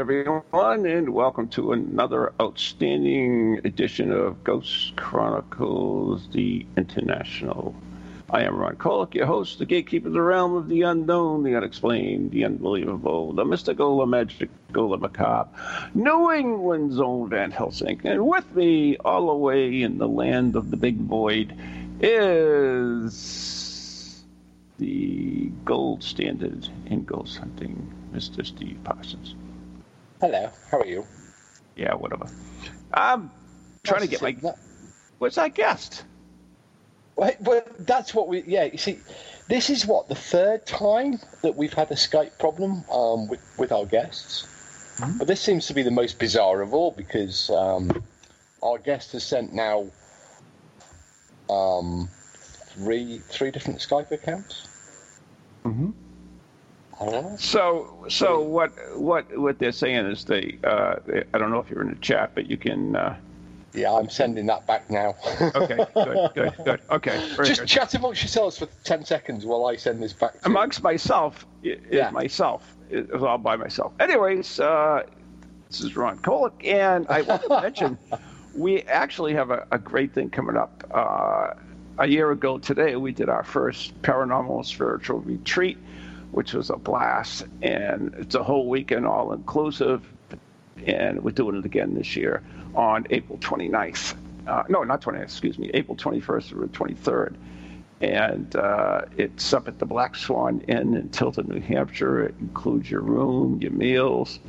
everyone, and welcome to another outstanding edition of Ghost Chronicles, the International. I am Ron Kolick, your host, the gatekeeper of the realm of the unknown, the unexplained, the unbelievable, the mystical, the magical, the macabre, New England's own Van Helsing. And with me, all the way in the land of the big void, is the gold standard in ghost hunting, Mr. Steve Parsons. Hello, how are you? Yeah, whatever. I'm trying to get my. What's our guest? Well, well, that's what we. Yeah, you see, this is what the third time that we've had a Skype problem um, with with our guests. Hmm? But this seems to be the most bizarre of all because um, our guest has sent now um, three three different Skype accounts. Mm-hmm. I don't know. So, so what what what they're saying is they. Uh, I don't know if you're in the chat, but you can. Uh, Yeah, I'm sending that back now. okay, good, good, good. Okay, Just good. chat amongst yourselves for ten seconds while I send this back. Amongst myself i- is Yeah. myself. It was all by myself. Anyways, uh, this is Ron Kolick, and I want to mention we actually have a, a great thing coming up. Uh, a year ago today, we did our first paranormal spiritual retreat, which was a blast, and it's a whole weekend, all inclusive. And we're doing it again this year on April 29th. Uh, no, not 29th, excuse me, April 21st or 23rd and uh, it's up at the Black Swan Inn in Tilton, New Hampshire. It includes your room, your meals,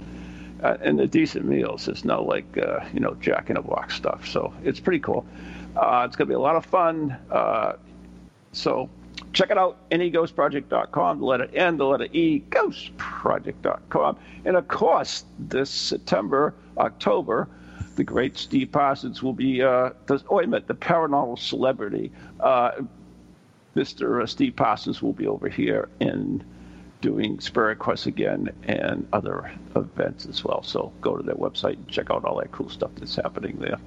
uh, and the decent meals. It's not like uh, you know Jack in the Box stuff. So it's pretty cool. Uh, it's going to be a lot of fun. Uh, so check it out, neghostproject.com, the letter N, the letter E, ghostproject.com. And of course, this September, October, the great Steve Parsons will be, uh, the, oh, wait a minute, the paranormal celebrity. Uh, Mr. Steve Parsons will be over here in doing Spirit Quest again and other events as well. So go to their website and check out all that cool stuff that's happening there.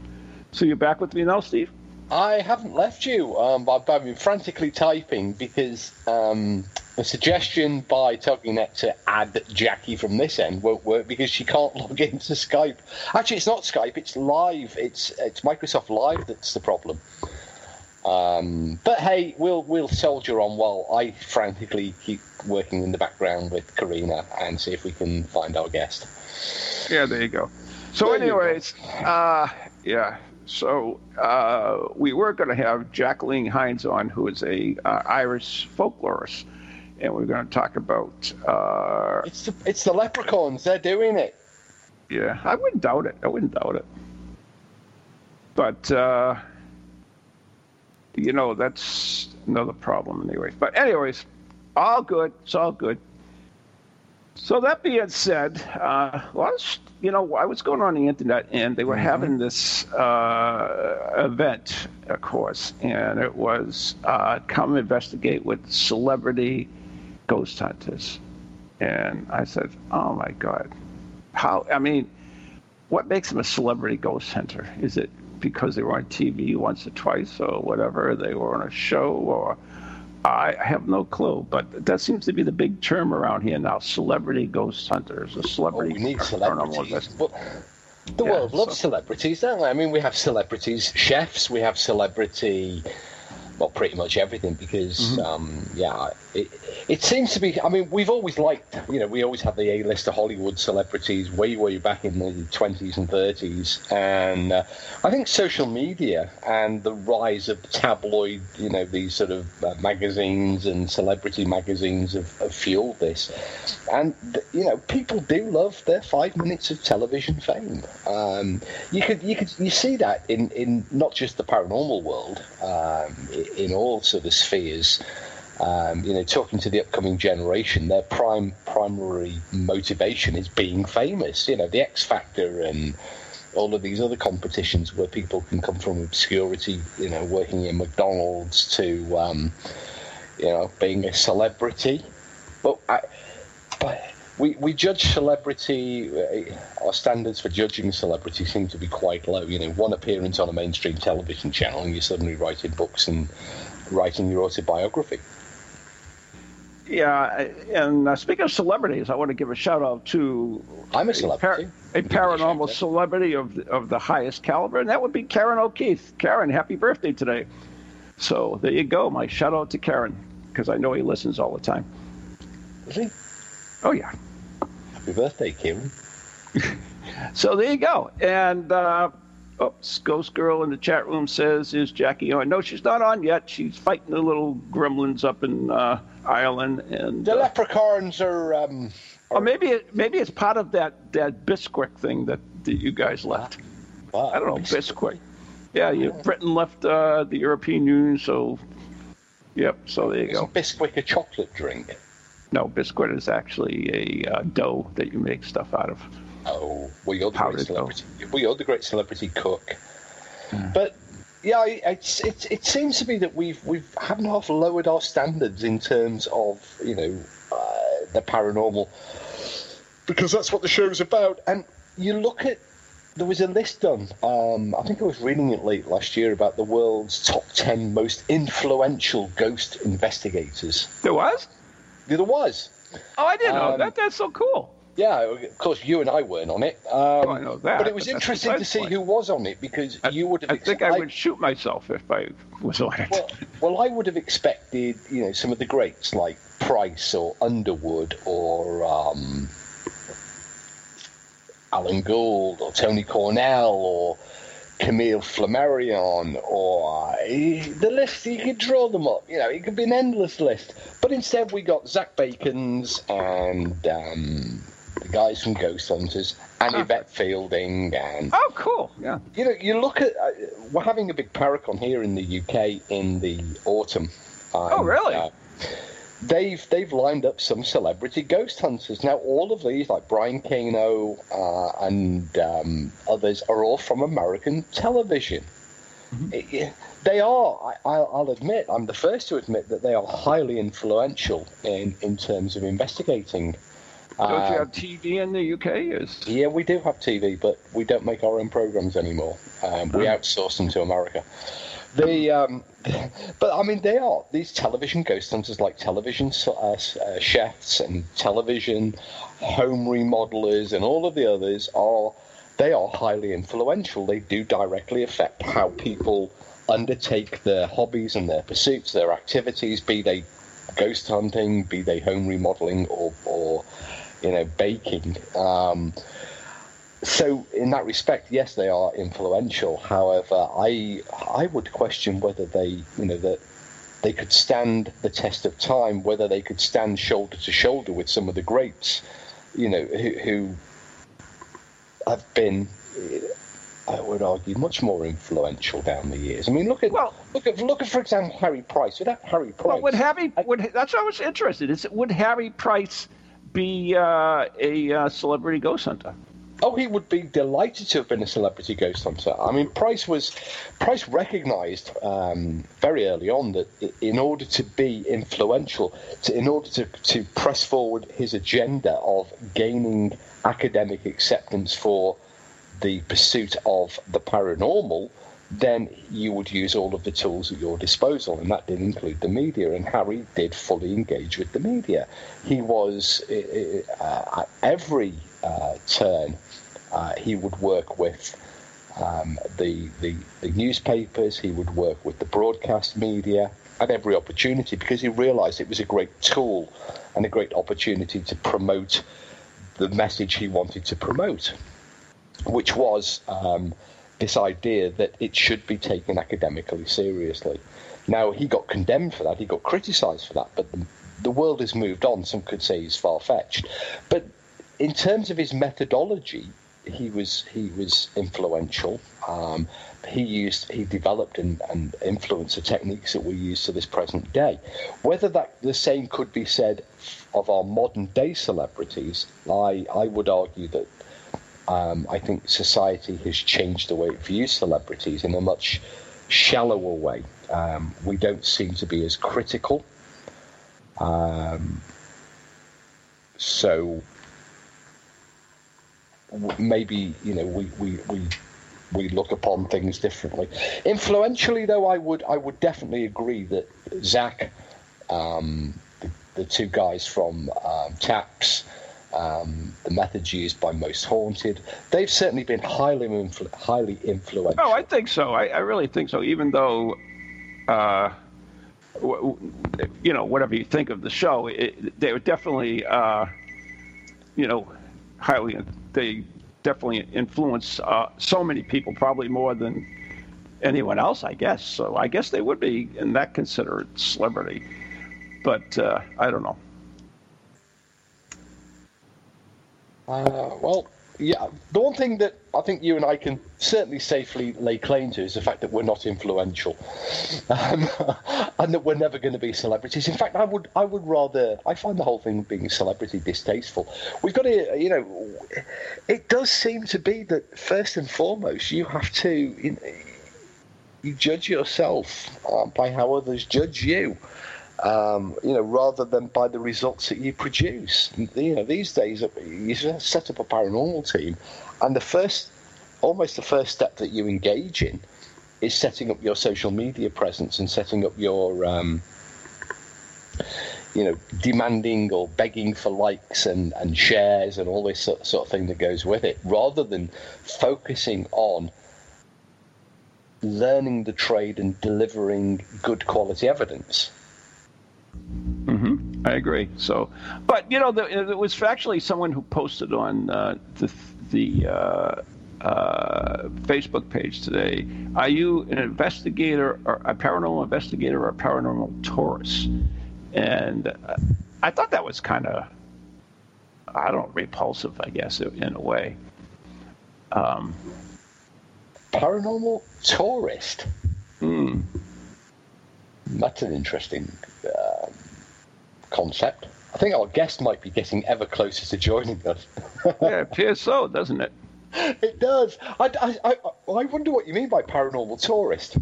So you're back with me now, Steve? I haven't left you. Um, I've, been frantically typing because um, the suggestion by TogiNet to add Jackie from this end won't work because she can't log into Skype. Actually, it's not Skype. It's Live. It's it's Microsoft Live that's the problem. Um, but hey, we'll we'll soldier on while I frantically keep working in the background with Karina and see if we can find our guest. Yeah, there you go. So, There anyways, uh, yeah. So uh, we were going to have Jacqueline Hines on, who is a uh, Irish folklorist, and we're going to talk about. Uh, It's the, it's the leprechauns. They're doing it. yeah, I wouldn't doubt it. I wouldn't doubt it. But uh, you know, that's another problem, anyway. But anyways, all good. It's all good. So that being said, uh, a lot of, you know, I was going on the internet and they were having this uh, event, of course, and it was uh, come investigate with celebrity ghost hunters. And I said, oh my God, how, I mean, what makes them a celebrity ghost hunter? Is it because they were on TV once or twice or whatever? They were on a show or I have no clue, but that seems to be the big term around here now: celebrity ghost hunters, a Oh, celebrity. we need celebrities. But the Yeah, world loves so- celebrities, don't they? I mean, we have celebrities, chefs, we have celebrity, well, pretty much everything because, Mm-hmm. um, yeah, it, it seems to be. I mean, we've always liked, you know, we always had the A-list of Hollywood celebrities way, way back in the 20s and 30s. And uh, I think social media and the rise of tabloid, you know, these sort of uh, magazines and celebrity magazines have, have fueled this. And, you know, people do love their five minutes of television fame. Um, you could, you could, you see that in, in not just the paranormal world, um, in all sort of spheres. Um, you know, talking to the upcoming generation, their prime primary motivation is being famous. You know, the X Factor and all of these other competitions where people can come from obscurity, you know, working in McDonald's to, um, you know, being a celebrity. But, I, but we, we judge celebrity, uh, our standards for judging celebrity seem to be quite low. You know, one appearance on a mainstream television channel and you're suddenly writing books and writing your autobiography. Yeah, and uh, speaking of celebrities, I want to give a shout out to I'm a celebrity. a, par- a paranormal celebrity of the, of the highest caliber, and that would be Karen O'Keefe. Karen, happy birthday today! So there you go, my shout out to Karen because I know he listens all the time. Is he? Oh yeah. Happy birthday, Karen. so there you go, and. Uh, Oops, Ghost Girl in the chat room says, "Is Jackie on?" No, she's not on yet. She's fighting the little gremlins up in uh, Ireland, and the uh, leprechauns are. Um, or maybe it, maybe it's part of that that Bisquick thing that, that you guys left. Wow. I don't know Bisquick. Yeah, you, Britain left uh, the European Union, so yep. So there you Isn't go. Bisquick a chocolate drink? No, Bisquick is actually a uh, dough that you make stuff out of. Oh, well, you're the Powdered great celebrity. Well, you're the great celebrity cook. But yeah, it's, it, it seems to be that we've we've haven't half lowered our standards in terms of you know uh, the paranormal because that's what the show's about. And you look at there was a list done. Um, I think I was reading it late last year about the world's top ten most influential ghost investigators. There was? There was. Oh, I didn't know Um, that. That's so cool. Yeah, of course, you and I weren't on it. Um, I know that, But it was but interesting to see point. who was on it because I, you would have. I think I would shoot myself if I was on it. Well, well, I would have expected, you know, some of the greats like Price or Underwood or um, Alan Gauld or Tony Cornell or Camille Flammarion or uh, the list. You could draw them up. You know, it could be an endless list. But instead, we got Zak Bagans and um, guys from Ghost Hunters and Ah. Yvette Fielding and oh, cool. Yeah. you know, you look at uh, we're having a big Paracon here in the UK in the autumn. Oh, really? uh, they've they've lined up some celebrity ghost hunters. Now, all of these, like Brian Cano uh, and um, others, are all from American television. Mm-hmm. It- yeah, they are. I, I'll, I'll admit. I'm the first to admit that they are highly influential in in terms of investigating. Don't you Um, have TV in the UK? Is yeah, we do have TV, but we don't make our own programs anymore. Um, we Oh. outsource them to America. The, um, but I mean, they are these television ghost hunters, like television uh, uh, chefs and television home remodelers, and all of the others are. They are highly influential. They do directly affect how people undertake their hobbies and their pursuits, their activities, be they ghost hunting, be they home remodeling, or, or you know, baking. Um, so in that respect, yes, they are influential. However, I I would question whether they, you know, that they could stand the test of time, whether they could stand shoulder to shoulder with some of the greats, you know, who, who have been. I would argue much more influential down the years. I mean, look at Well- look at look at for example Harry Price. Without Harry Price, well, would Harry? Would that's what I was interested. Is would Harry Price be uh, a uh, celebrity ghost hunter? Oh, he would be delighted to have been a celebrity ghost hunter. I mean, Price was Price recognised um, very early on that in order to be influential, to, in order to, to press forward his agenda of gaining academic acceptance for the pursuit of the paranormal, then you would use all of the tools at your disposal, and that did include the media. And Harry did fully engage with the media. He was uh, at every uh, turn. Uh, he would work with um, the, the the newspapers. He would work with the broadcast media at every opportunity because he realised it was a great tool and a great opportunity to promote the message he wanted to promote which was um, this idea that it should be taken academically seriously. Now, he got condemned for that, he got criticised for that, but the, the world has moved on. Some could say he's far fetched. But in terms of his methodology, he was he was influential. Um, he used he developed and, and influenced the techniques that we use to this present day. Whether that the same could be said of our modern day celebrities, I I would argue that um, I think society has changed the way it views celebrities in a much shallower way. Um, we don't seem to be as critical. Um, so maybe you know we, we, we we look upon things differently. Influentially, though, I would I would definitely agree that Zach, um, the, the, two guys from um, Taps, um, the methods used by Most Haunted, they've certainly been highly influ- highly influential. Oh, I think so. I, I really think so. Even though, uh, w- w- you know, whatever you think of the show, it, they were definitely, uh, you know, highly. They definitely influence uh, so many people, probably more than anyone else, I guess. So I guess they would be in that considered celebrity. But uh, I don't know. Uh, well, yeah, the one thing that I think you and I can certainly safely lay claim to is the fact that we're not influential, um, and that we're never going to be celebrities. In fact, I would, I would rather, I find the whole thing being celebrity distasteful. We've got to, you know, it does seem to be that first and foremost you have to, you, know, you judge yourself uh, by how others judge you um, you know, rather than by the results that you produce. You know, these days you set up a paranormal team, and the first, almost the first step that you engage in, is setting up your social media presence and setting up your, um, you know, demanding or begging for likes and, and shares and all this sort, sort of thing that goes with it, rather than focusing on learning the trade and delivering good quality evidence. Mm-hmm. I agree. So, but you know, there, was actually someone who posted on uh, the the uh, uh, Facebook page today. Are you an investigator, or a paranormal investigator, or a paranormal tourist? And uh, I thought that was kind of, I don't know, repulsive, I guess, in a way. Um, paranormal tourist. Hmm. That's an interesting concept. I think our guest might be getting ever closer to joining us. yeah, it appears so, doesn't it? It does. I, I, I, I wonder what you mean by paranormal tourist.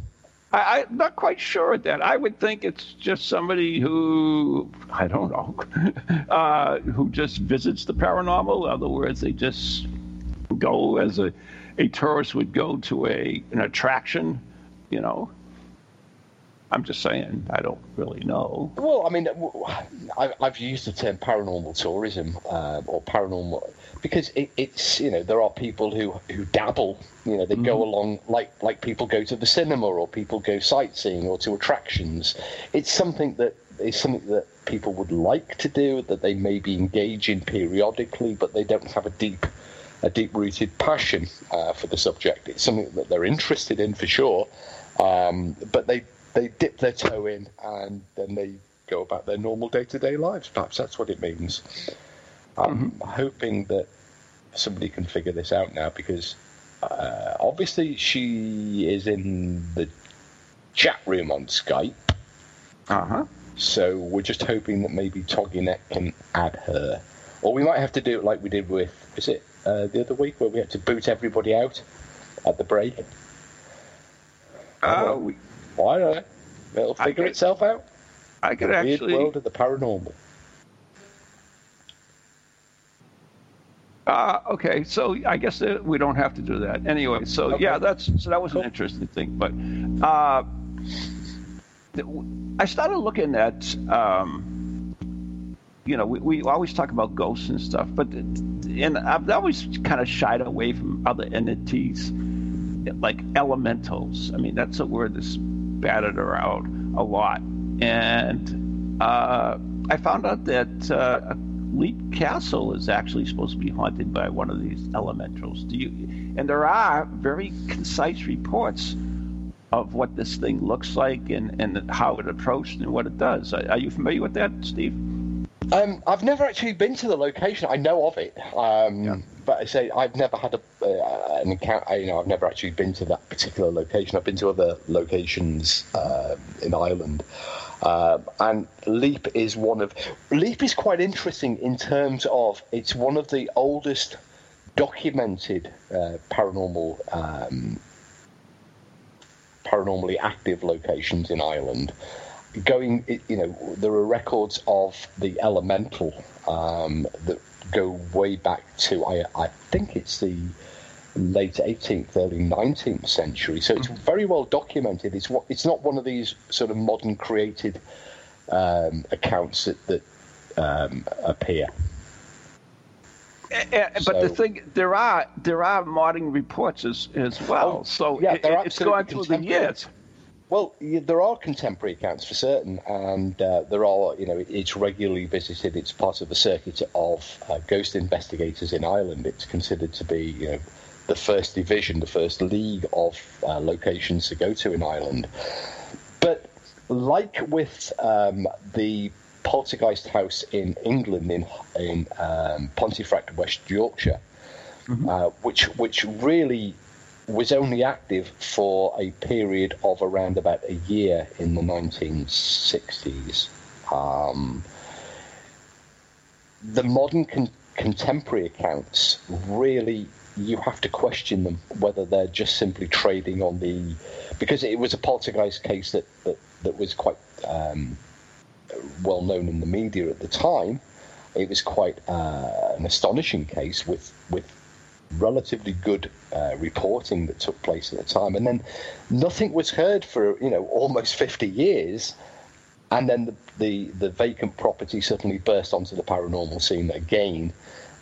I, am not quite sure of that. I would think it's just somebody who, I don't know, uh, who just visits the paranormal. In other words, they just go as a, a tourist would go to a an attraction, you know, I'm just saying, I don't really know. Well, I mean, I've used the term paranormal tourism uh, or paranormal because it, it's you know there are people who who dabble. You know, they mm-hmm. go along like like people go to the cinema or people go sightseeing or to attractions. It's something that is something that people would like to do that they maybe engage in periodically, but they don't have a deep a deep rooted passion uh, for the subject. It's something that they're interested in for sure, um, but they they dip their toe in and then they go about their normal day to day lives. Perhaps that's what it means. I'm mm-hmm. hoping that somebody can figure this out now because uh, obviously she is in the chat room on Skype. Uh huh. So we're just hoping that maybe TogiNet can add her. Or we might have to do it like we did with, is it uh, the other week where we had to boot everybody out at the break? Uh, we, why not? know. It'll figure could, itself out. I could the actually. world of the paranormal. Uh, okay, so I guess we don't have to do that anyway. So okay. yeah, that's so that was cool. an interesting thing. But uh, I started looking at, um, you know, we, we always talk about ghosts and stuff, but and I've always kind of shied away from other entities like elementals. I mean, that's a word that's batted around a lot. And uh, I found out that uh, Leap Castle is actually supposed to be haunted by one of these elementals. Do you? And there are very concise reports of what this thing looks like and, and how it approached and what it does. Are, are you familiar with that, Steve? Um, I've never actually been to the location. I know of it. Um, yeah. But I say I've never had a, uh, an encounter. You know, I've never actually been to that particular location. I've been to other locations uh, in Ireland, uh, and Leap is one of Leap is quite interesting in terms of it's one of the oldest documented uh, paranormal um, paranormally active locations in Ireland. Going, you know, there are records of the elemental um, that go way back to I, I think it's the late 18th, early 19th century. So it's very well documented. It's what it's not one of these sort of modern created um, accounts that, that um, appear. Uh, but so, the thing, there are there are modern reports as as well. Oh, so yeah, it, it's gone through the years. Well, there are contemporary accounts for certain, and uh, there are, you know, it's regularly visited. It's part of the circuit of uh, ghost investigators in Ireland. It's considered to be, you know, the first division, the first league of uh, locations to go to in Ireland. But like with um, the poltergeist house in England, in in um, Pontefract, West Yorkshire, mm-hmm. Uh, which which really was only active for a period of around about a year in the 1960s. Um, the modern con- contemporary accounts really you have to question them whether they're just simply trading on the because it was a poltergeist case that that, that was quite um, well known in the media at the time. It was quite uh, an astonishing case with with relatively good uh, reporting that took place at the time, and then nothing was heard for you know almost 50 years, and then the the, the vacant property suddenly burst onto the paranormal scene again.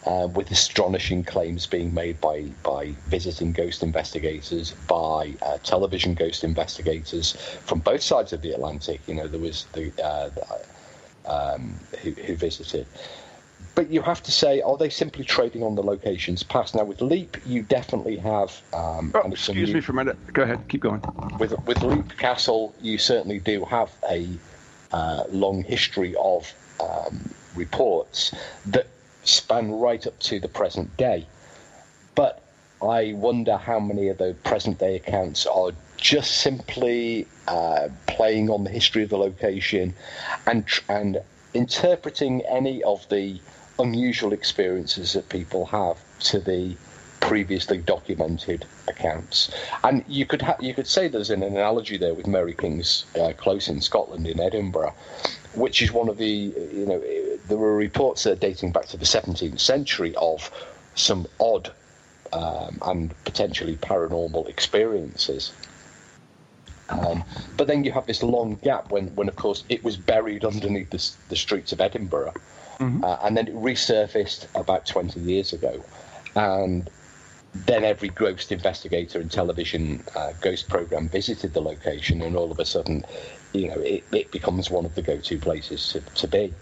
Uh, with astonishing claims being made by, by visiting ghost investigators, by uh, television ghost investigators from both sides of the Atlantic. You know, there was the, uh, the um, who, who visited but you have to say, are they simply trading on the locations past? Now, with Leap, you definitely have. Um, oh, excuse me for a minute. Go ahead. Keep going. With with Leap Castle, you certainly do have a uh, long history of um, reports that span right up to the present day. But I wonder how many of the present day accounts are just simply uh, playing on the history of the location and and interpreting any of the unusual experiences that people have to the previously documented accounts. And you could ha- you could say there's an analogy there with Mary King's uh, Close in Scotland in Edinburgh, which is one of the you know there were reports there dating back to the 17th century of some odd um, and potentially paranormal experiences. Um, but then you have this long gap when, when of course, it was buried underneath the, the streets of Edinburgh mm-hmm. uh, and then it resurfaced about 20 years ago. And then every ghost investigator and television uh, ghost program visited the location, and all of a sudden, you know, it, it becomes one of the go-to places to, to be.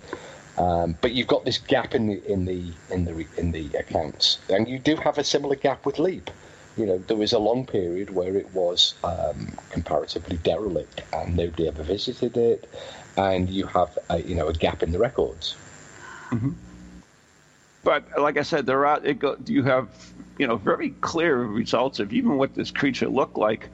Um, but you've got this gap in the in the in the in the accounts, and you do have a similar gap with Leap. You know, there was a long period where it was um, comparatively derelict, and nobody ever visited it, and you have a, you know a gap in the records. Mm-hmm. But like I said, there are it go, you have you know very clear results of even what this creature looked like,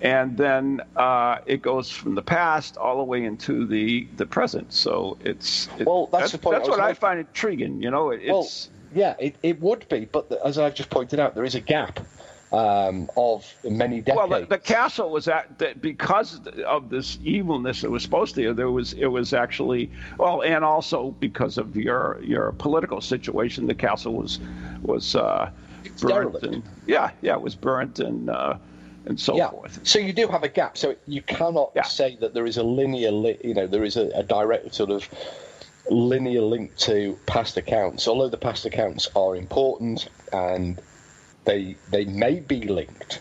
and then uh, it goes from the past all the way into the the present. So it's it, well, that's, that's the point. That's I what I find intriguing. You know, it, well, it's yeah, it, it would be, but as I've just pointed out, there is a gap um, of many decades. Well, the, the castle was at that because of this evilness that was supposed to. There was it was actually well, and also because of your your political situation, the castle was was uh, burnt. And, yeah, yeah, it was burnt and. Uh, and so yeah. forth. So you do have a gap. So you cannot yeah. say that there is a linear, li- you know, there is a, a direct sort of linear link to past accounts. Although the past accounts are important and they they may be linked.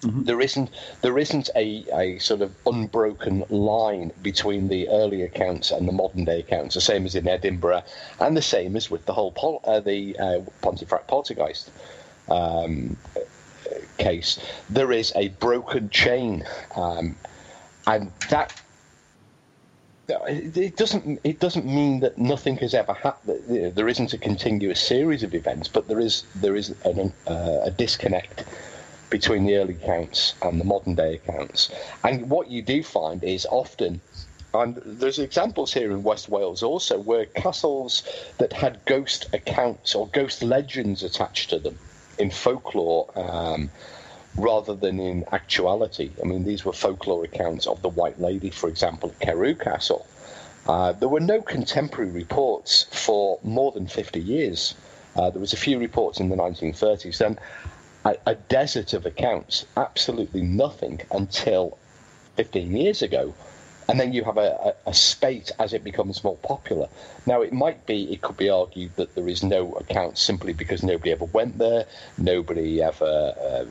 Mm-hmm. There isn't there isn't a, a sort of unbroken line between the early accounts and the modern day accounts. The same as in Edinburgh, and the same as with the whole Pol- uh, the uh, Pontefract poltergeist um, case. There is a broken chain, um, and that it doesn't. It doesn't mean that nothing has ever happened. There isn't a continuous series of events, but there is there is an, uh, a disconnect between the early accounts and the modern day accounts. And what you do find is often and there's examples here in West Wales also where castles that had ghost accounts or ghost legends attached to them in folklore um, rather than in actuality. I mean, these were folklore accounts of the White Lady, for example, at Carew Castle. Uh, there were no contemporary reports for more than 50 years. Uh, there was a few reports in the 1930s. Then a, a desert of accounts, absolutely nothing until 15 years ago and then you have a, a, a, spate as it becomes more popular. Now, it might be, it could be argued that there is no account simply because nobody ever went there, nobody ever uh,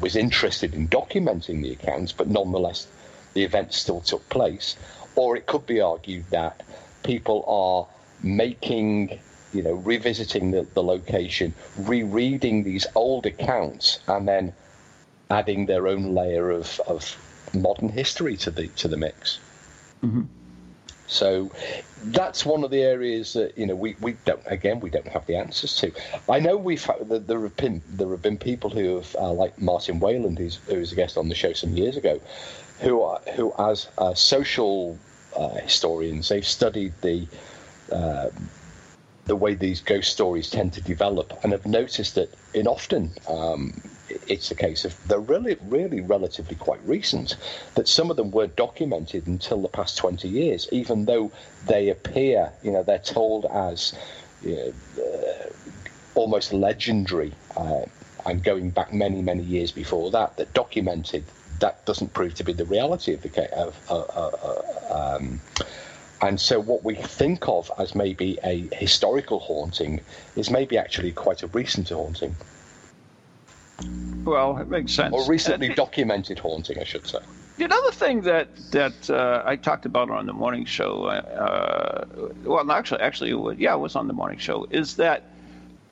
was interested in documenting the accounts, but nonetheless, the event still took place. Or it could be argued that people are making you know, revisiting the, the location, rereading these old accounts, and then adding their own layer of, of modern history to the to the mix. Mm-hmm. So that's one of the areas that you know we, we don't again we don't have the answers to. I know we've had, there have been there have been people who have uh, like Martin Wayland who's who was a guest on the show some years ago, who are, who as uh, social uh, historians they've studied the uh, the way these ghost stories tend to develop and have noticed that in often um, it's a case of they're really, really relatively quite recent, that some of them weren't documented until the past 20 years, even though they appear, you know, they're told as you know, uh, almost legendary uh, and going back many, many years before that, that documented that doesn't prove to be the reality of the case. Of, uh, uh, uh, um, and so, what we think of as maybe a historical haunting is maybe actually quite a recent haunting. Well, it makes sense. Or recently uh, documented haunting, I should say. The other thing that that uh, I talked about on the morning show, uh, well, actually, actually, it was, yeah, it was on the morning show, is that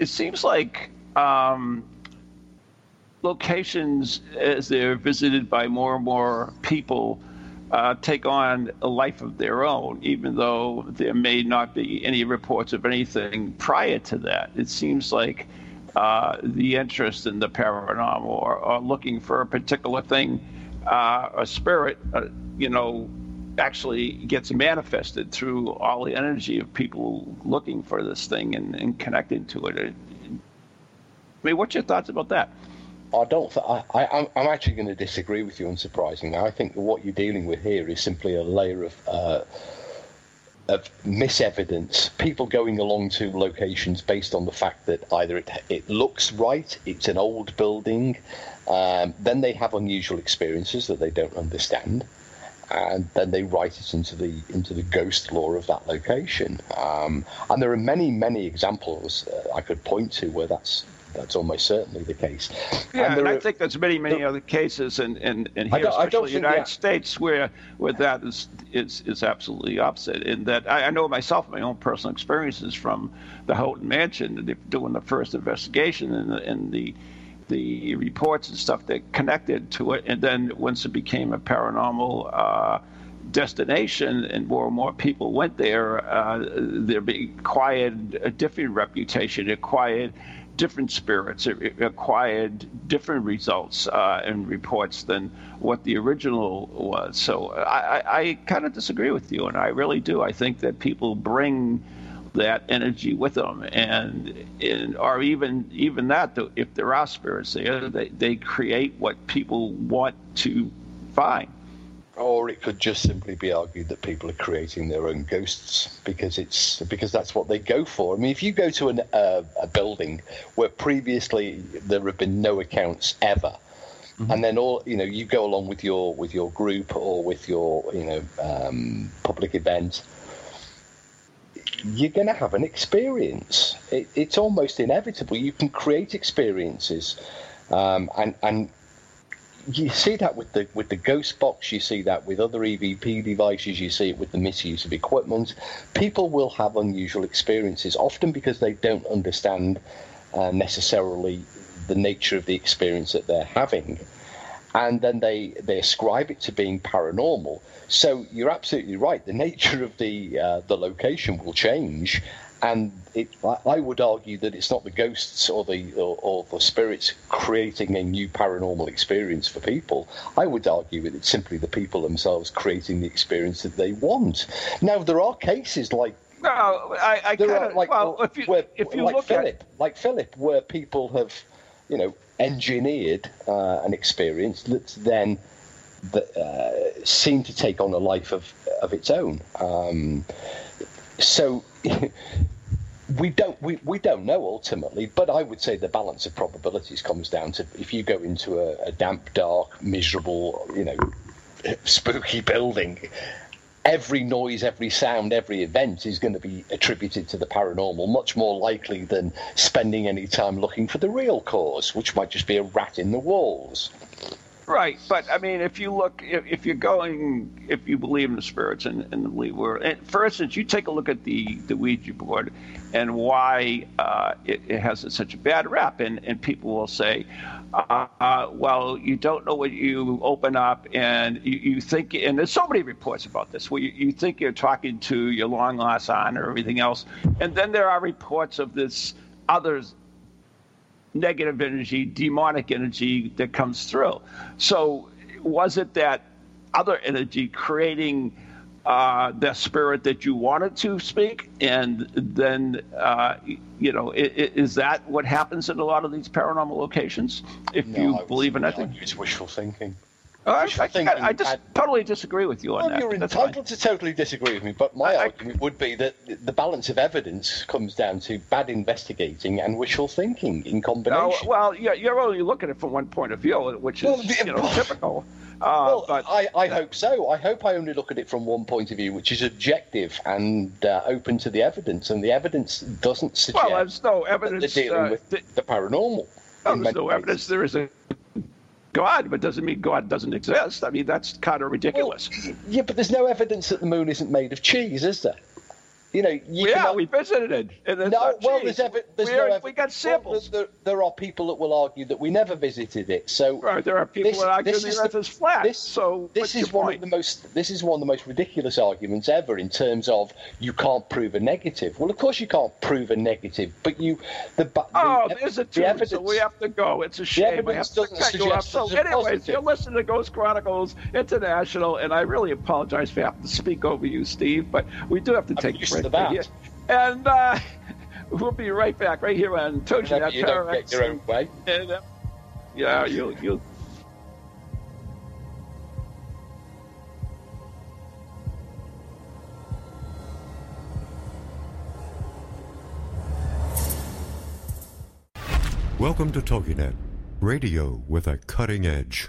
it seems like um, locations, as they're visited by more and more people, uh, take on a life of their own, even though there may not be any reports of anything prior to that. It seems like uh, the interest in the paranormal or, or, looking for a particular thing, uh, a spirit, uh, you know, actually gets manifested through all the energy of people looking for this thing and, and connecting to it. I mean, what's your thoughts about that? I don't. Th- I, I, I'm actually going to disagree with you, unsurprisingly. I think what you're dealing with here is simply a layer of uh, of misevidence, people going along to locations based on the fact that either it, it looks right, it's an old building, um, then they have unusual experiences that they don't understand, and then they write it into the into the ghost lore of that location. Um, and there are many many examples uh, I could point to where that's that's almost certainly the case. Yeah, and, and I think there's many, many other cases in, in, in here, especially the United States, where where that is is, is absolutely opposite. In that I, I know myself, my own personal experiences from the Houghton Mansion, doing the first investigation and the, and the the reports and stuff that connected to it, and then once it became a paranormal. Uh, destination and more and more people went there, uh, there acquired a different reputation, acquired different spirits. It, acquired different results uh, and reports than what the original was. So I, I, I kind of disagree with you, and I really do. I think that people bring that energy with them, and, and or even even that, if there are spirits there, they, they create what people want to find. Or it could just simply be argued that people are creating their own ghosts because it's because that's what they go for. I mean, if you go to an, uh, a building where previously there have been no accounts ever, mm-hmm. and then all you know, you go along with your with your group or with your you know um, public event, you're going to have an experience. It, it's almost inevitable. You can create experiences, um, and and you see that with the with the ghost box you see that with other evp devices you see it with the misuse of equipment people will have unusual experiences often because they don't understand uh, necessarily the nature of the experience that they're having and then they they ascribe it to being paranormal. So you're absolutely right. The nature of the uh, the location will change, and it, I would argue that it's not the ghosts or the or, or, the spirits creating a new paranormal experience for people. I would argue that it's simply the people themselves creating the experience that they want. Now there are cases like. No, I, I kind of like well, if you where, if you like look Philip, at like Philip, where people have, you know, engineered uh, an experience that's then that uh, seemed to take on a life of of its own. Um, so we don't we, we don't know ultimately, but I would say the balance of probabilities comes down to if you go into a, a damp, dark, miserable, you know, spooky building. Every noise, every sound, every event is going to be attributed to the paranormal, much more likely than spending any time looking for the real cause, which might just be a rat in the walls. Right, but I mean, if you look, if, if you're going, if you believe in the spirits and, and the believe world, and for instance, you take a look at the, the Ouija board and why uh, it, it, has such a bad rap, and, and people will say, uh, uh, well, you don't know what you open up, and you, you, think, and there's so many reports about this, where you, you think you're talking to your long lost aunt or everything else, and then there are reports of this others negative energy, demonic energy that comes through. So, was it that other energy creating uh, the spirit that you wanted to speak? And then, uh, you know, is that what happens in a lot of these paranormal locations? If no, you believe in anything? It's wishful thinking. I, I, I, just totally disagree with you on well, that. You're entitled fine. to totally disagree with me, but my argument would be that the balance of evidence comes down to bad investigating and wishful thinking in combination. No, well, you're only looking at it from one point of view, which is well, you know, typical. Uh, well, but, I, I hope so. I hope I only look at it from one point of view, which is objective and uh, open to the evidence, and the evidence doesn't suggest. Well, there's no evidence. That they're dealing uh, with th- the paranormal. Well, there's no evidence. There is a God, but doesn't mean God doesn't exist. I mean, that's kind of ridiculous. Well, yeah, but there's no evidence that the moon isn't made of cheese, is there? You know, you yeah, cannot... we visited it. No, well, there's, evi- there's we, no ev- we got samples. Well, there, there, are people that will argue that we never visited it. So right, there are people this, that argue the Earth is flat. This, so this is one point? of the most this is one of the most ridiculous arguments ever in terms of you can't prove a negative. Well, of course you can't prove a negative, but you the, the oh, there's a the evidence, so we have to go. It's a shame. The evidence doesn't suggest So, anyways, you're listening to Ghost Chronicles International, and I really apologize for having to speak over you, Steve, but we do have to take a break. And uh, we'll be right back right here on TogiNet. You don't get your own way. And, uh, yeah, you'll, you'll Welcome to TogiNet, radio with a cutting edge.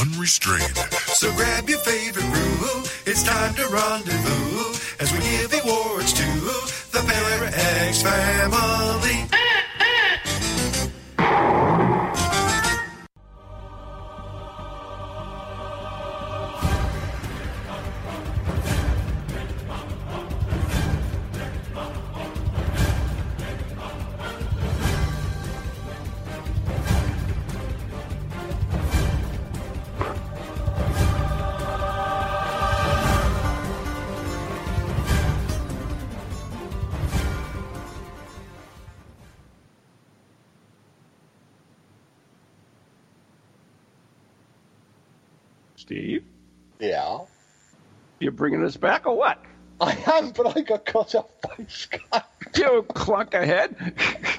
unrestrained. So grab your favorite brew. It's time to rendezvous as we give awards to the Para X family. Bringing us back or what? I am, but I got cut off by Skype. You clunk ahead.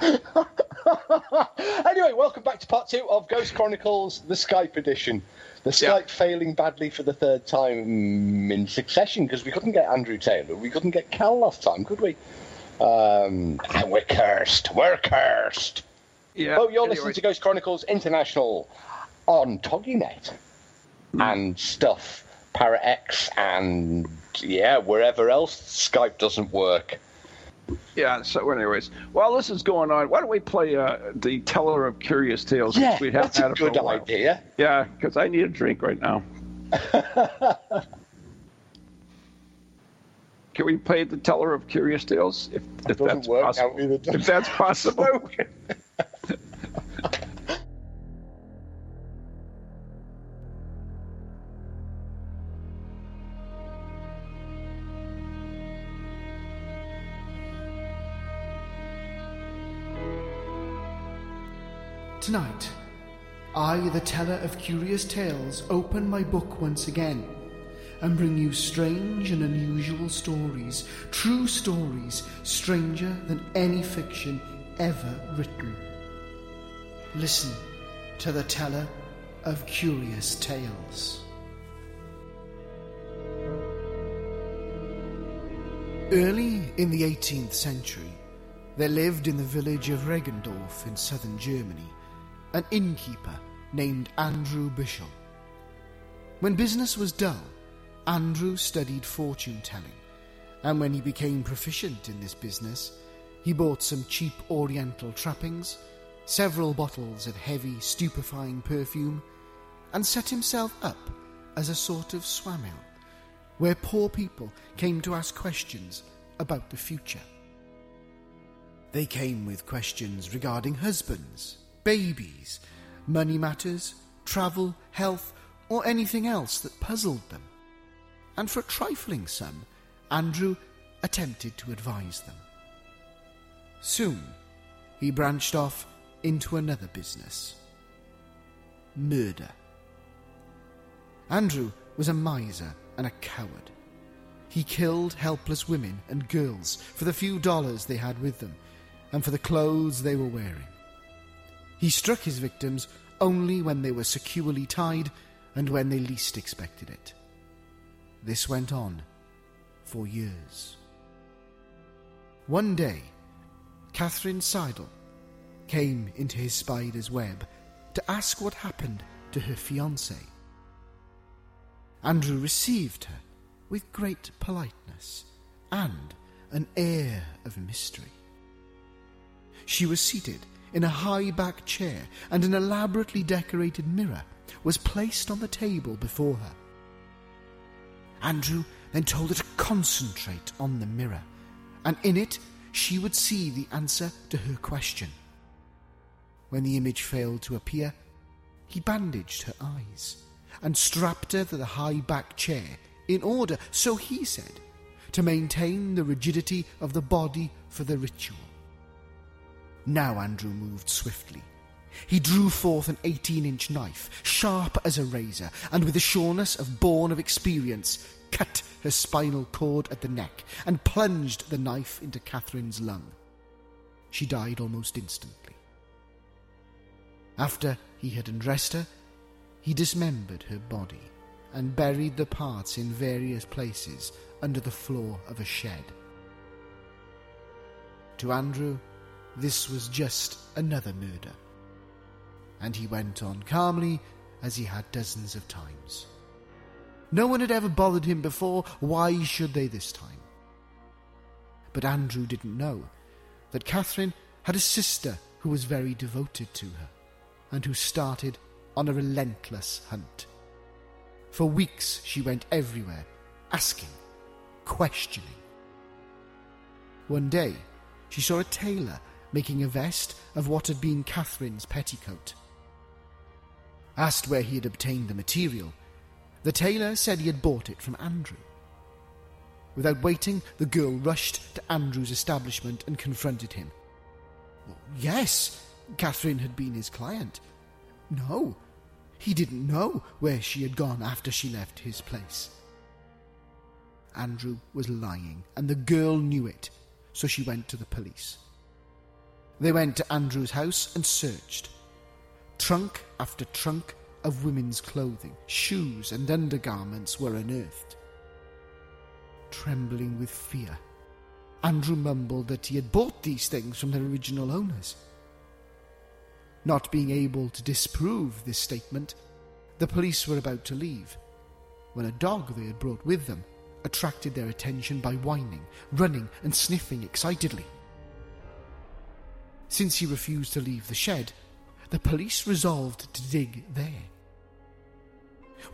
anyway, welcome back to part two of Ghost Chronicles, the Skype edition. The Yeah. Skype failing badly for the third time in succession because we couldn't get Andrew Taylor. We couldn't get Cal last time, could we? Um, and we're cursed. We're cursed. Yeah. Oh, you're anyway. listening to Ghost Chronicles International on Toginet and stuff. Para X and yeah, wherever else Skype doesn't work. Yeah. So, anyways, while this is going on, why don't we play uh, the Teller of Curious Tales? Yeah, we haven't that's a had for good while. idea. Yeah, because I need a drink right now. Can we play the Teller of Curious Tales? If, if that's work possible. out either, does if that's possible. Tonight, I, the teller of curious tales, open my book once again and bring you strange and unusual stories, true stories, stranger than any fiction ever written. Listen to the teller of curious tales. Early in the 18th century, there lived in the village of Regendorf in southern Germany an innkeeper named Andrew Bischel. When business was dull, Andrew studied fortune telling, and when he became proficient in this business, he bought some cheap oriental trappings, several bottles of heavy, stupefying perfume, and set himself up as a sort of swami, where poor people came to ask questions about the future. They came with questions regarding husbands, babies, money matters, travel, health, or anything else that puzzled them. And for a trifling sum, Andrew attempted to advise them. Soon, he branched off into another business murder. Andrew was a miser and a coward. He killed helpless women and girls for the few dollars they had with them and for the clothes they were wearing. He struck his victims only when they were securely tied and when they least expected it. This went on for years. One day, Catherine Seidel came into his spider's web to ask what happened to her fiancé. Andrew received her with great politeness and an air of mystery. She was seated in a high back chair, and an elaborately decorated mirror was placed on the table before her. Andrew then told her to concentrate on the mirror, and in it she would see the answer to her question. When the image failed to appear, he bandaged her eyes and strapped her to the high back chair in order, so he said, to maintain the rigidity of the body for the ritual. Now Andrew moved swiftly. He drew forth an 18 inch knife, sharp as a razor, and with the sureness of born of experience, cut her spinal cord at the neck and plunged the knife into Catherine's lung. She died almost instantly. After he had undressed her, he dismembered her body and buried the parts in various places under the floor of a shed. To Andrew, this was just another murder. And he went on calmly as he had dozens of times. No one had ever bothered him before, why should they this time? But Andrew didn't know that Catherine had a sister who was very devoted to her, and who started on a relentless hunt. For weeks she went everywhere, asking, questioning. One day, she saw a tailor making a vest of what had been Catherine's petticoat. Asked where he had obtained the material, the tailor said he had bought it from Andrew. Without waiting, the girl rushed to Andrew's establishment and confronted him. Yes, Catherine had been his client. No, He didn't know where she had gone after she left his place. Andrew was lying, and the girl knew it, so she went to the police. They went to Andrew's house and searched. Trunk after trunk of women's clothing, shoes, and undergarments were unearthed. Trembling with fear, Andrew mumbled that he had bought these things from their original owners. Not being able to disprove this statement, the police were about to leave when a dog they had brought with them attracted their attention by whining, running, and sniffing excitedly. Since he refused to leave the shed, the police resolved to dig there.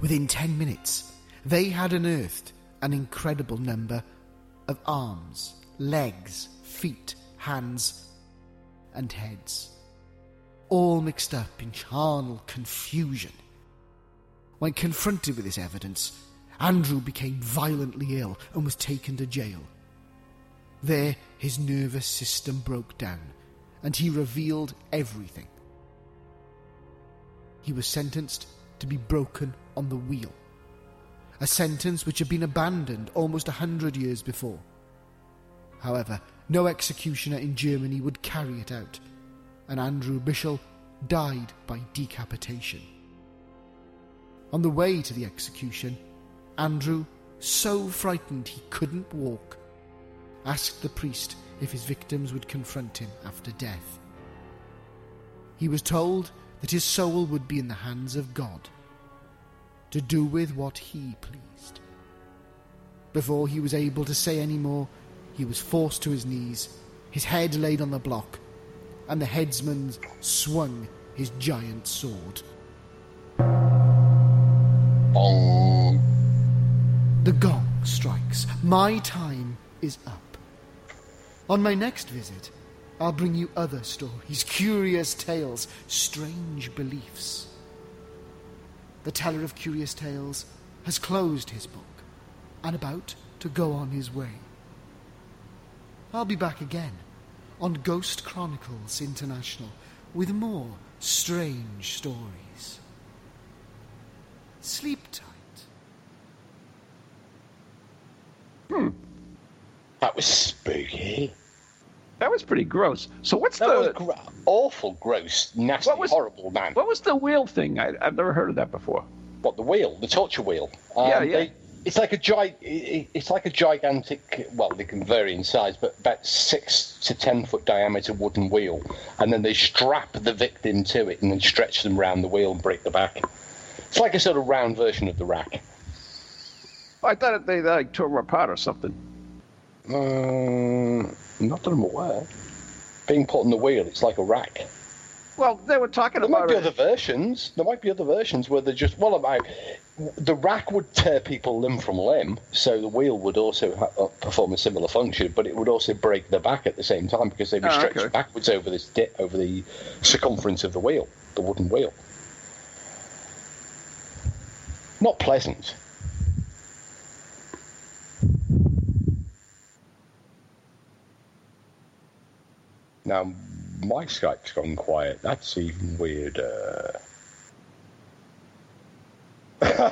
Within ten minutes, they had unearthed an incredible number of arms, legs, feet, hands, and heads, all mixed up in charnel confusion. When confronted with this evidence, Andrew became violently ill and was taken to jail. There, his nervous system broke down, and he revealed everything. He was sentenced to be broken on the wheel, a sentence which had been abandoned almost a hundred years before. However, no executioner in Germany would carry it out, and Andrew Bischel died by decapitation. On the way to the execution, Andrew, so frightened he couldn't walk, asked the priest if his victims would confront him after death. He was told that his soul would be in the hands of God, to do with what he pleased. Before he was able to say any more, he was forced to his knees, his head laid on the block, and the headsman swung his giant sword. Bong. The gong strikes. My time is up. On my next visit, I'll bring you other stories, curious tales, strange beliefs. The teller of curious tales has closed his book and about to go on his way. I'll be back again on Ghost Chronicles International with more strange stories. Sleep tight. Hmm. That was spooky. That was pretty gross. So what's That the was gr- awful, gross, nasty, was- horrible, man. what was the wheel thing? I, I've never heard of that before. What the wheel? The torture wheel? Um, Yeah, yeah. they- it's like a gi- It's like a gigantic. Well, they can vary in size, but about six to ten foot diameter wooden wheel, and then they strap the victim to it and then stretch them round the wheel and break the back. It's like a sort of round version of the rack. I thought they like tore them apart or something. Um, not that I'm aware. Being put on the wheel, it's like a rack. Well, they were talking about. There might be it. other versions. There might be other versions where they're just well about. The rack would tear people limb from limb, so the wheel would also ha- uh, perform a similar function, but it would also break the back at the same time because they'd be Oh, stretched okay. backwards over this di- over the circumference of the wheel, the wooden wheel. Not pleasant. Now, my Skype's gone quiet. That's even weirder.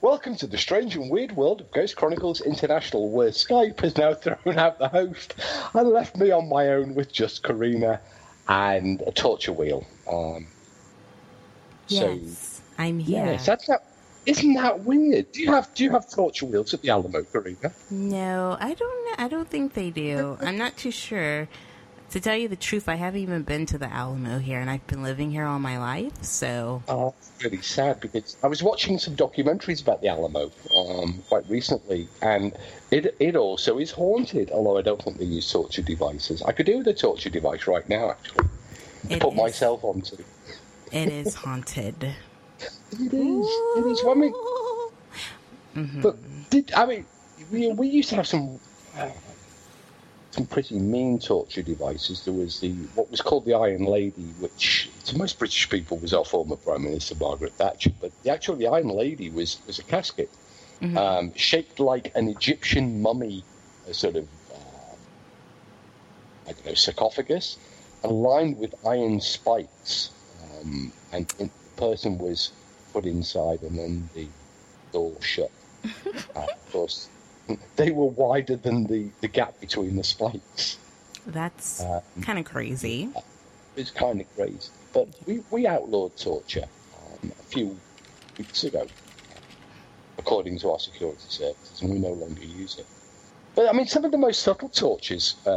Welcome to the strange and weird world of Ghost Chronicles International, where Skype has now thrown out the host and left me on my own with just Karina and a torture wheel. Um, so, Yes, I'm here. yes, that's not. Isn't that weird? Do you have do you have torture wheels at the Alamo, Karina? No, I don't know. I don't think they do. I'm not too sure. To tell you the truth, I haven't even been to the Alamo here, and I've been living here all my life. So, Oh, it's really sad because I was watching some documentaries about the Alamo um, quite recently, and it it also is haunted. Although I don't think they use torture devices. I could do with a torture device right now, actually. It put is- myself onto. it is haunted. It is. It is. I mean, Mm-hmm. but did I mean we, we used to have some. uh, some pretty mean torture devices. There was the what was called the Iron Lady, which to most British people was our former Prime Minister Margaret Thatcher. But the actual the Iron Lady was was a casket um, shaped like an Egyptian mummy, a sort of uh, I don't know sarcophagus, and lined with iron spikes, um, and the person was put inside, and then the door shut. uh, of course, they were wider than the, the gap between the spikes. That's Uh, kind of crazy. It's kind of crazy. But we, we outlawed torture um, a few weeks ago, according to our security services, and we no longer use it. But I mean, some of the most subtle tortures, uh,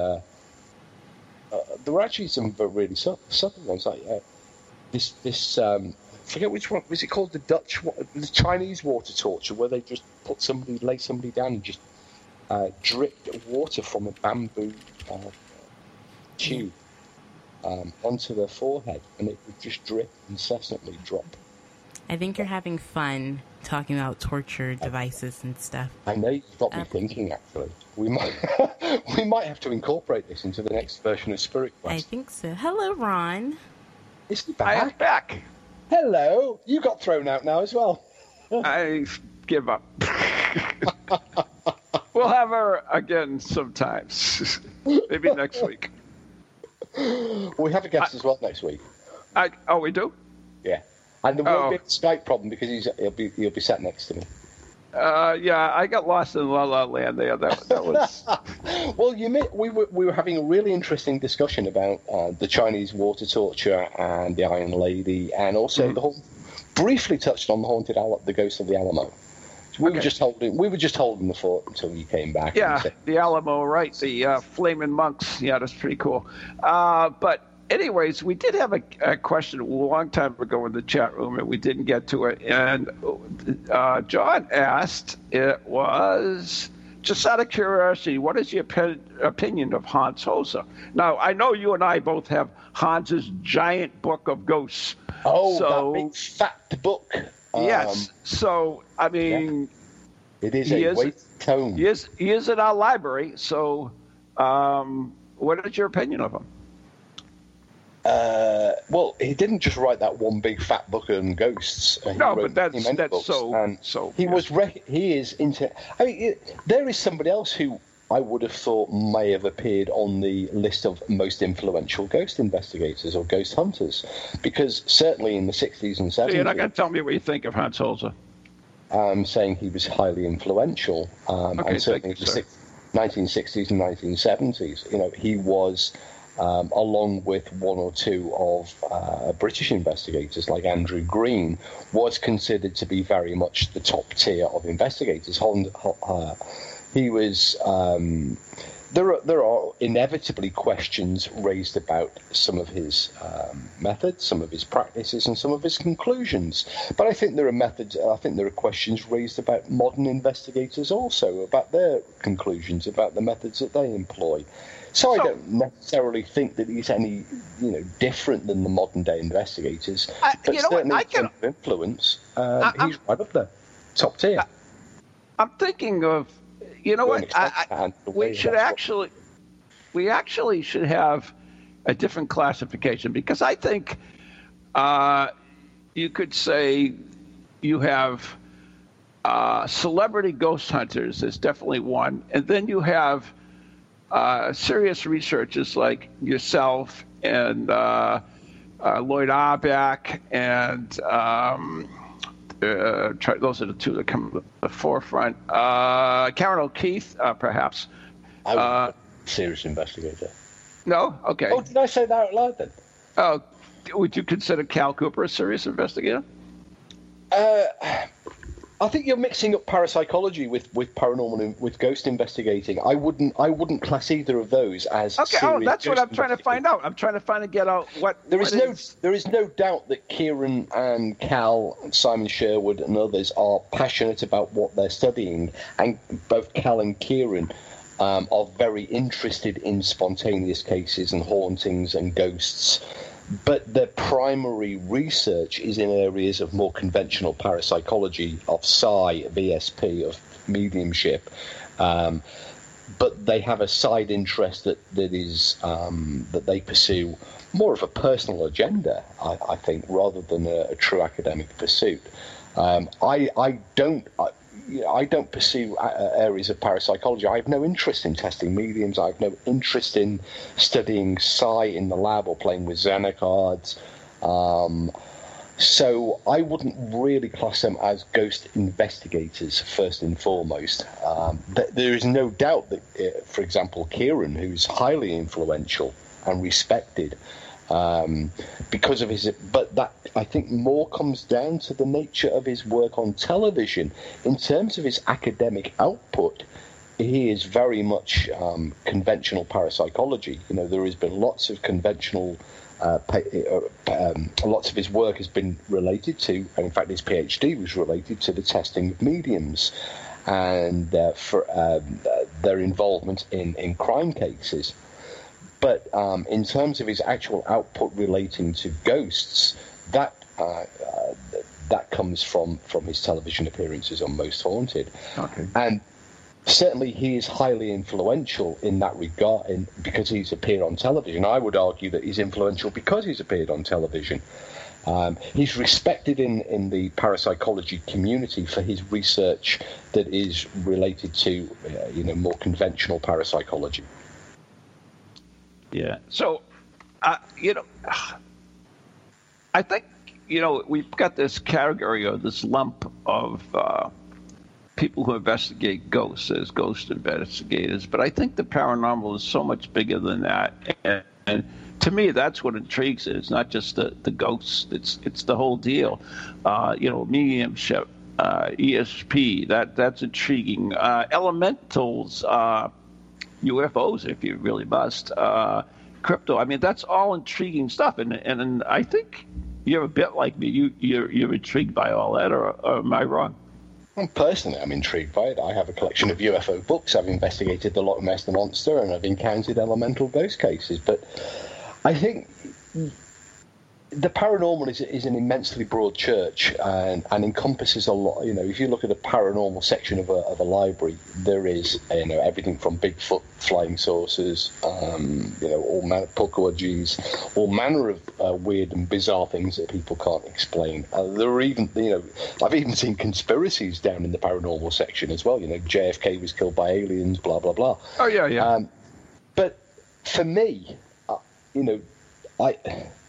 uh, there were actually some really subtle, subtle ones. Like uh, this, this um, I forget which one was it called? The Dutch, the Chinese water torture, where they just put somebody, lay somebody down, and just uh, dripped water from a bamboo uh, tube um, onto their forehead, and it would just drip incessantly, drop. I think you're having fun talking about torture devices and stuff. I know you've got me Um, thinking. Actually, we might we might have to incorporate this into the next version of Spirit Quest. I think so. Hello, Ron. Is he I am back? Hello, you got thrown out now as well. I give up. we'll have her again sometimes. Maybe next week. We have a guest as well next week. I, oh, we do? Yeah, and there won't Oh. be a Skype problem because he's he'll be he'll be sat next to me. Uh, yeah, I got lost in La La Land there. That, that was. Well, you may, we were we were having a really interesting discussion about uh, the Chinese water torture and the Iron Lady, and also the whole. Briefly touched on the haunted Al- the ghost of the Alamo. We were just holding we were just holding the fort until you came back. Yeah, said- the Alamo, right? The uh, flaming monks. Yeah, that's pretty cool. Uh, but anyways, we did have a, a question a long time ago in the chat room, and we didn't get to it. And uh, John asked, it was just out of curiosity, what is your opi- opinion of Hans Holzer? Now, I know you and I both have Hans's giant book of ghosts. Oh, so that big fat book. yes. Um, So I mean. it is a is- weight tome. He is he is in our library. So, um, what is your opinion of him? Uh, well, he didn't just write that one big fat book on ghosts. Uh, No, but that's- that's books, so- And so, he yeah. was. Rec- he is into. I mean, it, there is somebody else who I would have thought may have appeared on the list of most influential ghost investigators or ghost hunters, because certainly in the sixties and So you're not going to tell me what you think of Hans Holzer. um, saying he was highly influential, um, Okay, and certainly in the you, sir. six- 1960s and 1970s. You know, he was, um, along with one or two of uh, British investigators like Andrew Green, was considered to be very much the top tier of investigators. Uh, he was. Um, there are there are inevitably questions raised about some of his um, methods, some of his practices, and some of his conclusions. But I think there are methods. I think there are questions raised about modern investigators also about their conclusions, about the methods that they employ. So, I don't necessarily think that he's any, you know, different than the modern day investigators. I- but you know what, certainly I can- of influence, um, I- he's right up there, top tier. I'm thinking of, you know what? I, I, and the way we should that's what- actually, we actually should have a different classification because I think uh, you could say you have uh, celebrity ghost hunters. There's definitely one, and then you have uh, serious researchers like yourself and uh, uh, Loyd Auerbach and. Um, uh, try, those are the two that come to the forefront. Uh, Ciarán O'Keeffe, uh, perhaps. I would uh, serious investigator. No, okay. Oh, did I say that out loud then? Oh, would you consider Cal Cooper a serious investigator? Uh, I think you're mixing up parapsychology with, with paranormal with ghost investigating. I wouldn't I wouldn't class either of those as Okay, oh, that's what I'm trying to find out. I'm trying to find to get out what There is no there is no doubt that Ciarán and Cal, and Simon Sherwood and others are passionate about what they're studying, and both Cal and Ciarán um, are very interested in spontaneous cases and hauntings and ghosts. But their primary research is in areas of more conventional parapsychology, of psi, ESP, of mediumship. Um, but they have a side interest that that is um, that they pursue more of a personal agenda, I, I think, rather than a, a true academic pursuit. Um, I I don't. I, you know, I don't pursue uh, areas of parapsychology. I have no interest in testing mediums. I have no interest in studying psi in the lab or playing with Zener cards. Um, so I wouldn't really class them as ghost investigators first and foremost. Um, th- there is no doubt that, uh, for example, Ciarán, who's highly influential and respected, um, because of his. But that I think more comes down to the nature of his work on television. In terms of his academic output, he is very much um, conventional parapsychology. You know, there has been lots of conventional. Uh, uh, um, lots of his work has been related to, and in fact, his PhD was related to the testing of mediums and uh, for um, their involvement in, in crime cases. But um, in terms of his actual output relating to ghosts, that uh, uh, that comes from from his television appearances on Most Haunted, Okay. and certainly he is highly influential in that regard in, because he's appeared on television. I would argue that he's influential because he's appeared on television. Um, he's respected in, in the parapsychology community for his research that is related to, uh, you know, more conventional parapsychology. Yeah. So, uh, you know, I think you know we've got this category or this lump of uh, people who investigate ghosts as ghost investigators, but I think the paranormal is so much bigger than that, and, and to me, that's what intrigues it. It's not just the, the ghosts; it's it's the whole deal. Uh, you know, mediumship, uh, ESP. That that's intriguing. Uh, elementals. UFOs if you really must. Uh, crypto. I mean, that's all intriguing stuff, and and, and I think you're a bit like me. You you're, you're intrigued by all that, or, or am I wrong? Personally, I'm intrigued by it. I have a collection of UFO books. I've investigated the Loch Ness Monster, and I've encountered elemental ghost cases. But I think the paranormal is, is an immensely broad church and, and encompasses a lot. You know, if you look at the paranormal section of a, of a library, there is you know everything from Bigfoot, flying saucers, um, you know, all manner Pukwudgies, all manner of uh, weird and bizarre things that people can't explain. Uh, there are even you know, I've even seen conspiracies down in the paranormal section as well. You know, JFK was killed by aliens, blah blah blah. Oh yeah, yeah. Um, but for me, uh, you know, I,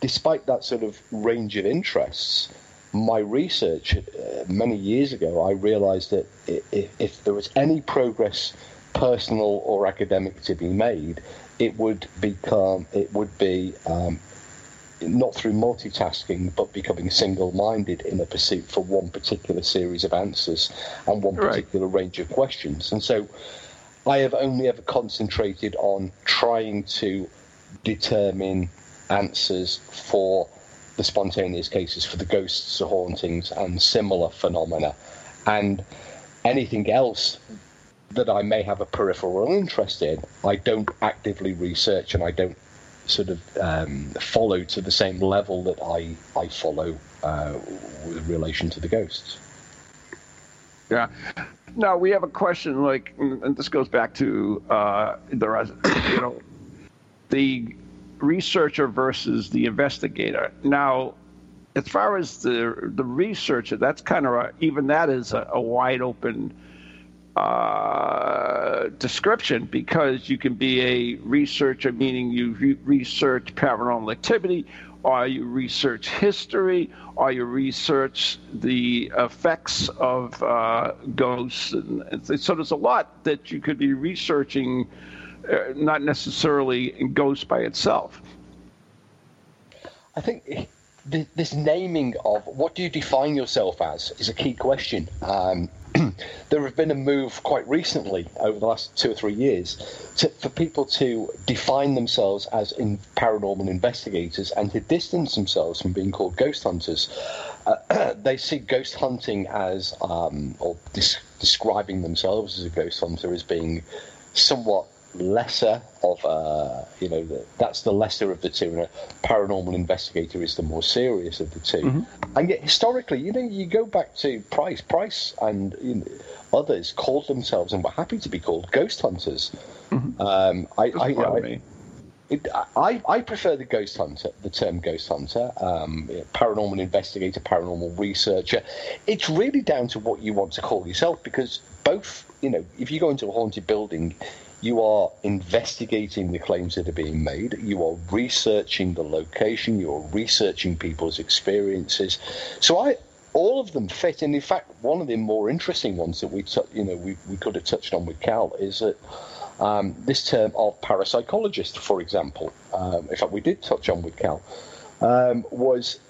despite that sort of range of interests, my research uh, many years ago, I realised that if, if there was any progress, personal or academic, to be made, it would become it would be um, not through multitasking, but becoming single-minded in a pursuit for one particular series of answers and one Right. particular range of questions. And so, I have only ever concentrated on trying to determine answers for the spontaneous cases, for the ghosts, the hauntings, and similar phenomena. And anything else that I may have a peripheral interest in, I don't actively research and I don't sort of um, follow to the same level that I, I follow uh, with relation to the ghosts. Yeah. Now we have a question like, and this goes back to uh, the you know the researcher versus the investigator. Now, as far as the the researcher, that's kind of a, even that is a, a wide open uh, description because you can be a researcher, meaning you re- research paranormal activity, or you research history, or you research the effects of uh, ghosts. And, and so there's a lot that you could be researching, not necessarily ghosts by itself. I think this naming of what do you define yourself as is a key question. Um, there have been a move quite recently over the last two or three years to, for people to define themselves as in paranormal investigators and to distance themselves from being called ghost hunters. Uh, they see ghost hunting as, um, or dis- describing themselves as a ghost hunter as being somewhat lesser of uh, you know the, that's the lesser of the two and a paranormal investigator is the more serious of the 2 and yet historically you know you go back to price price and you know, others called themselves and were happy to be called ghost hunters. Um, I, I, you know, I- it, I, I prefer the ghost hunter, the term ghost hunter, um, paranormal investigator, paranormal researcher. It's really down to what you want to call yourself because both, you know, if you go into a haunted building, you are investigating the claims that are being made, you are researching the location, you are researching people's experiences. So I, all of them fit. And in fact, one of the more interesting ones that we, you know, we, we could have touched on with Cal is that um, this term of parapsychologist, for example, um, in fact, we did touch on with Cal, um, was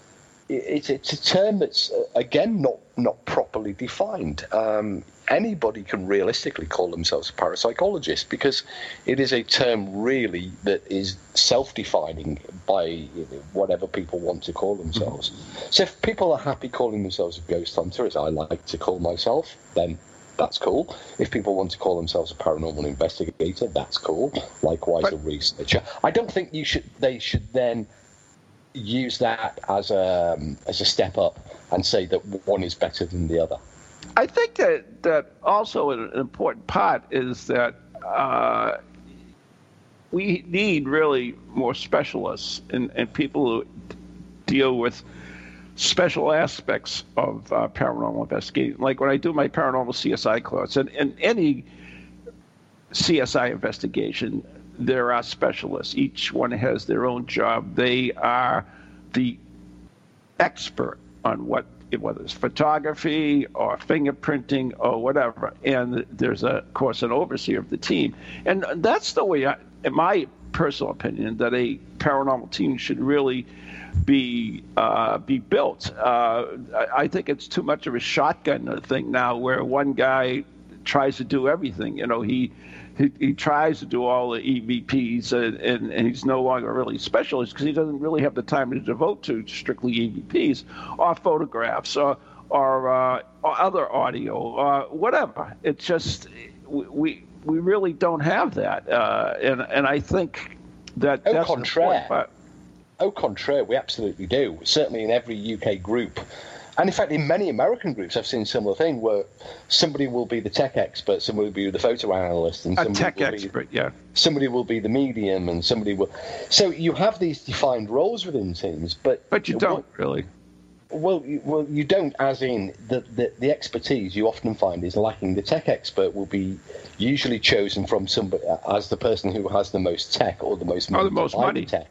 it, it's a term that's uh, again not not properly defined. Um, anybody can realistically call themselves a parapsychologist because it is a term really that is self-defining by you know, whatever people want to call themselves. Mm-hmm. So if people are happy calling themselves a ghost hunter, as I like to call myself, then that's cool. If people want to call themselves a paranormal investigator, that's cool. Likewise, but, a researcher. I don't think you should. They should then use that as a um, as a step up and say that one is better than the other. I think that that also an important part is that uh, we need really more specialists and, and people who deal with special aspects of uh, paranormal investigation. Like when I do my paranormal CSI class, and in any CSI investigation, there are specialists. Each one has their own job. They are the expert on what whether it's photography or fingerprinting or whatever. And there's, a, of course, an overseer of the team. And that's the way, I, in my personal opinion, that a paranormal team should really be uh, be built. Uh, I think it's too much of a shotgun thing now, where one guy tries to do everything. You know, he he, he tries to do all the EVPs, and, and, and he's no longer really a specialist because he doesn't really have the time to devote to strictly EVPs or photographs or or, uh, or other audio or whatever. It's just we we really don't have that, uh, and and I think that au that's contraire. Au contraire, we absolutely do. Certainly in every UK group. And in fact, in many American groups, I've seen a similar thing where somebody will be the tech expert, somebody will be the photo analyst, and somebody a tech will expert, be, yeah. Somebody will be the medium, and somebody will. So you have these defined roles within teams, but but you don't really. Well, you, well, you don't. As in the, the the expertise you often find is lacking. The tech expert will be usually chosen from somebody as the person who has the most tech or the most, oh, the most money tech.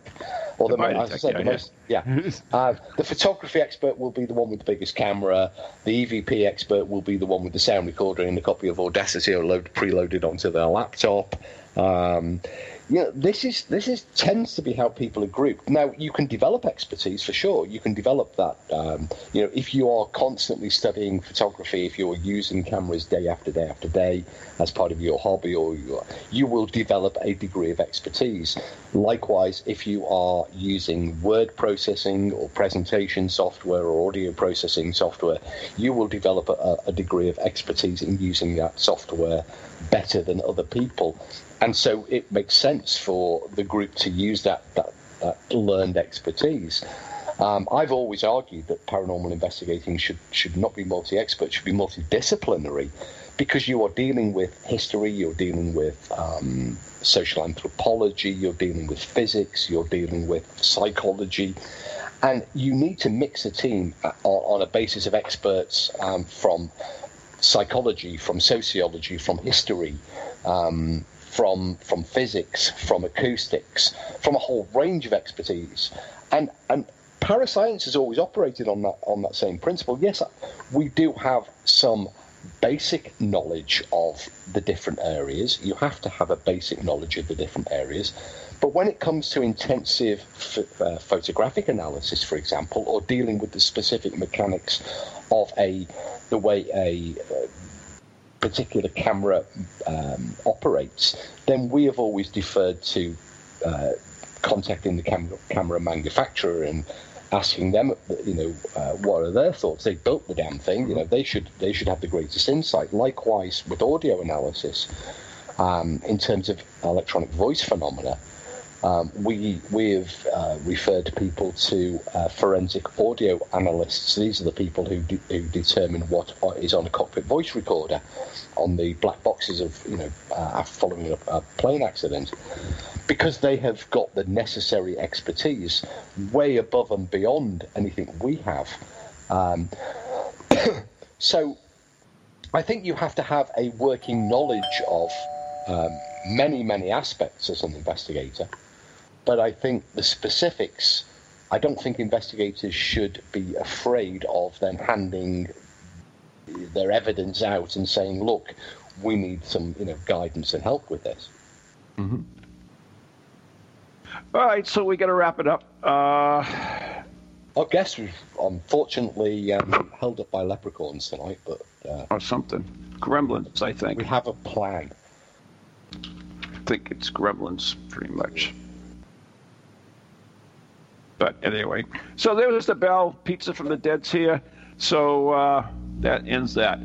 Or the, as I said, yeah, the most, yeah. uh, the photography expert will be the one with the biggest camera. The EVP expert will be the one with the sound recorder and a copy of Audacity or load, preloaded onto their laptop. Um, you know, this is this is tends to be how people are grouped. Now, you can develop expertise for sure. You can develop that. Um, you know, if you are constantly studying photography, if you're using cameras day after day after day as part of your hobby, or you, you will develop a degree of expertise. Likewise, if you are using word processing or presentation software or audio processing software, you will develop a, a degree of expertise in using that software better than other people and so it makes sense for the group to use that that, that learned expertise. Um, I've always argued that paranormal investigating should should not be multi-expert, should be multidisciplinary, because you are dealing with history, you're dealing with um, social anthropology, you're dealing with physics, you're dealing with psychology, and you need to mix a team uh, on, on a basis of experts um, from psychology, from sociology, from history. Um, from from physics, from acoustics, from a whole range of expertise, and and parascience has always operated on that on that same principle. Yes, we do have some basic knowledge of the different areas. You have to have a basic knowledge of the different areas. But when it comes to intensive f- uh, photographic analysis, for example, or dealing with the specific mechanics of a the way a uh, particular camera um, operates, then we have always deferred to uh, contacting the camera, camera manufacturer and asking them, you know, uh, what are their thoughts? They built the damn thing, you know. They should they should have the greatest insight. Likewise with audio analysis, um, in terms of electronic voice phenomena, Um, we we have uh, referred people to uh, forensic audio analysts. These are the people who de- who determine what is on a cockpit voice recorder on the black boxes of you know uh, following a, a plane accident, because they have got the necessary expertise way above and beyond anything we have. Um, so, I think you have to have a working knowledge of um, many many aspects as an investigator but I think the specifics, I don't think investigators should be afraid of them handing their evidence out and saying, look, we need some you know guidance and help with this. Mm-hmm. All right, so we got to wrap it up. Uh... I guess we've unfortunately um, held up by leprechauns tonight, but uh, or something. Gremlins, I think. We have a plan. I think it's gremlins, pretty much. But anyway, so there was the bell. Pizza from the Dead's here. So uh, that ends that.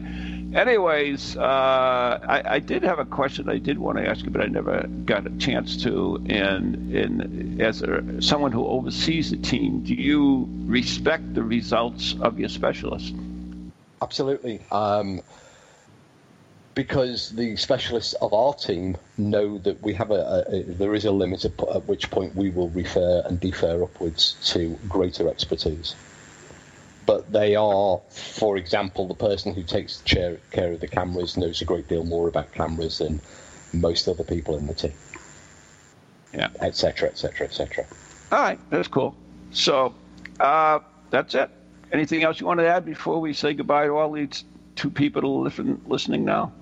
Anyways, uh, I, I, did have a question I did want to ask you, but I never got a chance to. And, and as a, someone who oversees the team, do you respect the results of your specialist? Absolutely. Um, because the specialists of our team know that we have a, a, there is a limit at, at, which point we will refer and defer upwards to greater expertise. But they are, for example, the person who takes care, care of the cameras knows a great deal more about cameras than most other people in the team. Yeah. Etc. Etc. Etc. All right, that's cool. So uh, that's it. Anything else you want to add before we say goodbye to all these two people listening now?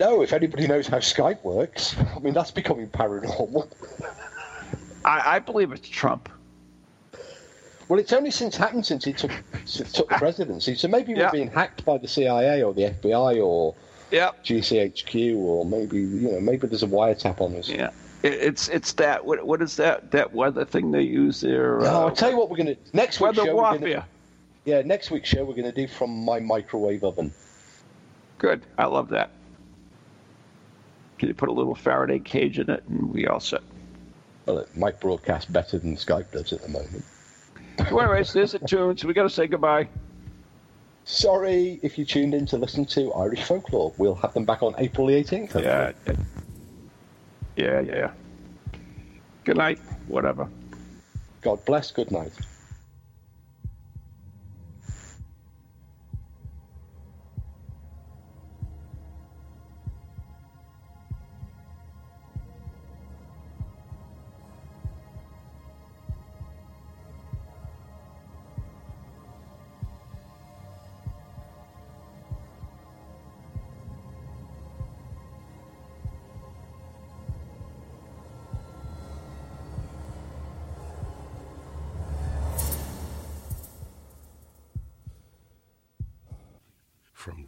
No, if anybody knows how Skype works, I mean, that's becoming paranormal. I, I believe it's Trump. Well, it's only since happened since he took took the presidency. So maybe we're being hacked by the CIA or the FBI or yeah. GCHQ or maybe you know maybe there's a wiretap on us. Yeah. It's it's that what what is that that weather thing they use there? No, uh, I'll tell you what we're gonna next week's weather show. Warfare. Gonna, yeah, next week's show we're gonna do from my microwave oven. Good, I love that. Can you put a little Faraday cage in it, and we all set. Well, it might broadcast better than Skype does at the moment. Anyways, there's a tune, so we got to say goodbye. Sorry if you tuned in to listen to Irish folklore. We'll have them back on April the 18th. Yeah. Yeah, yeah. Good night. Whatever. God bless. Good night.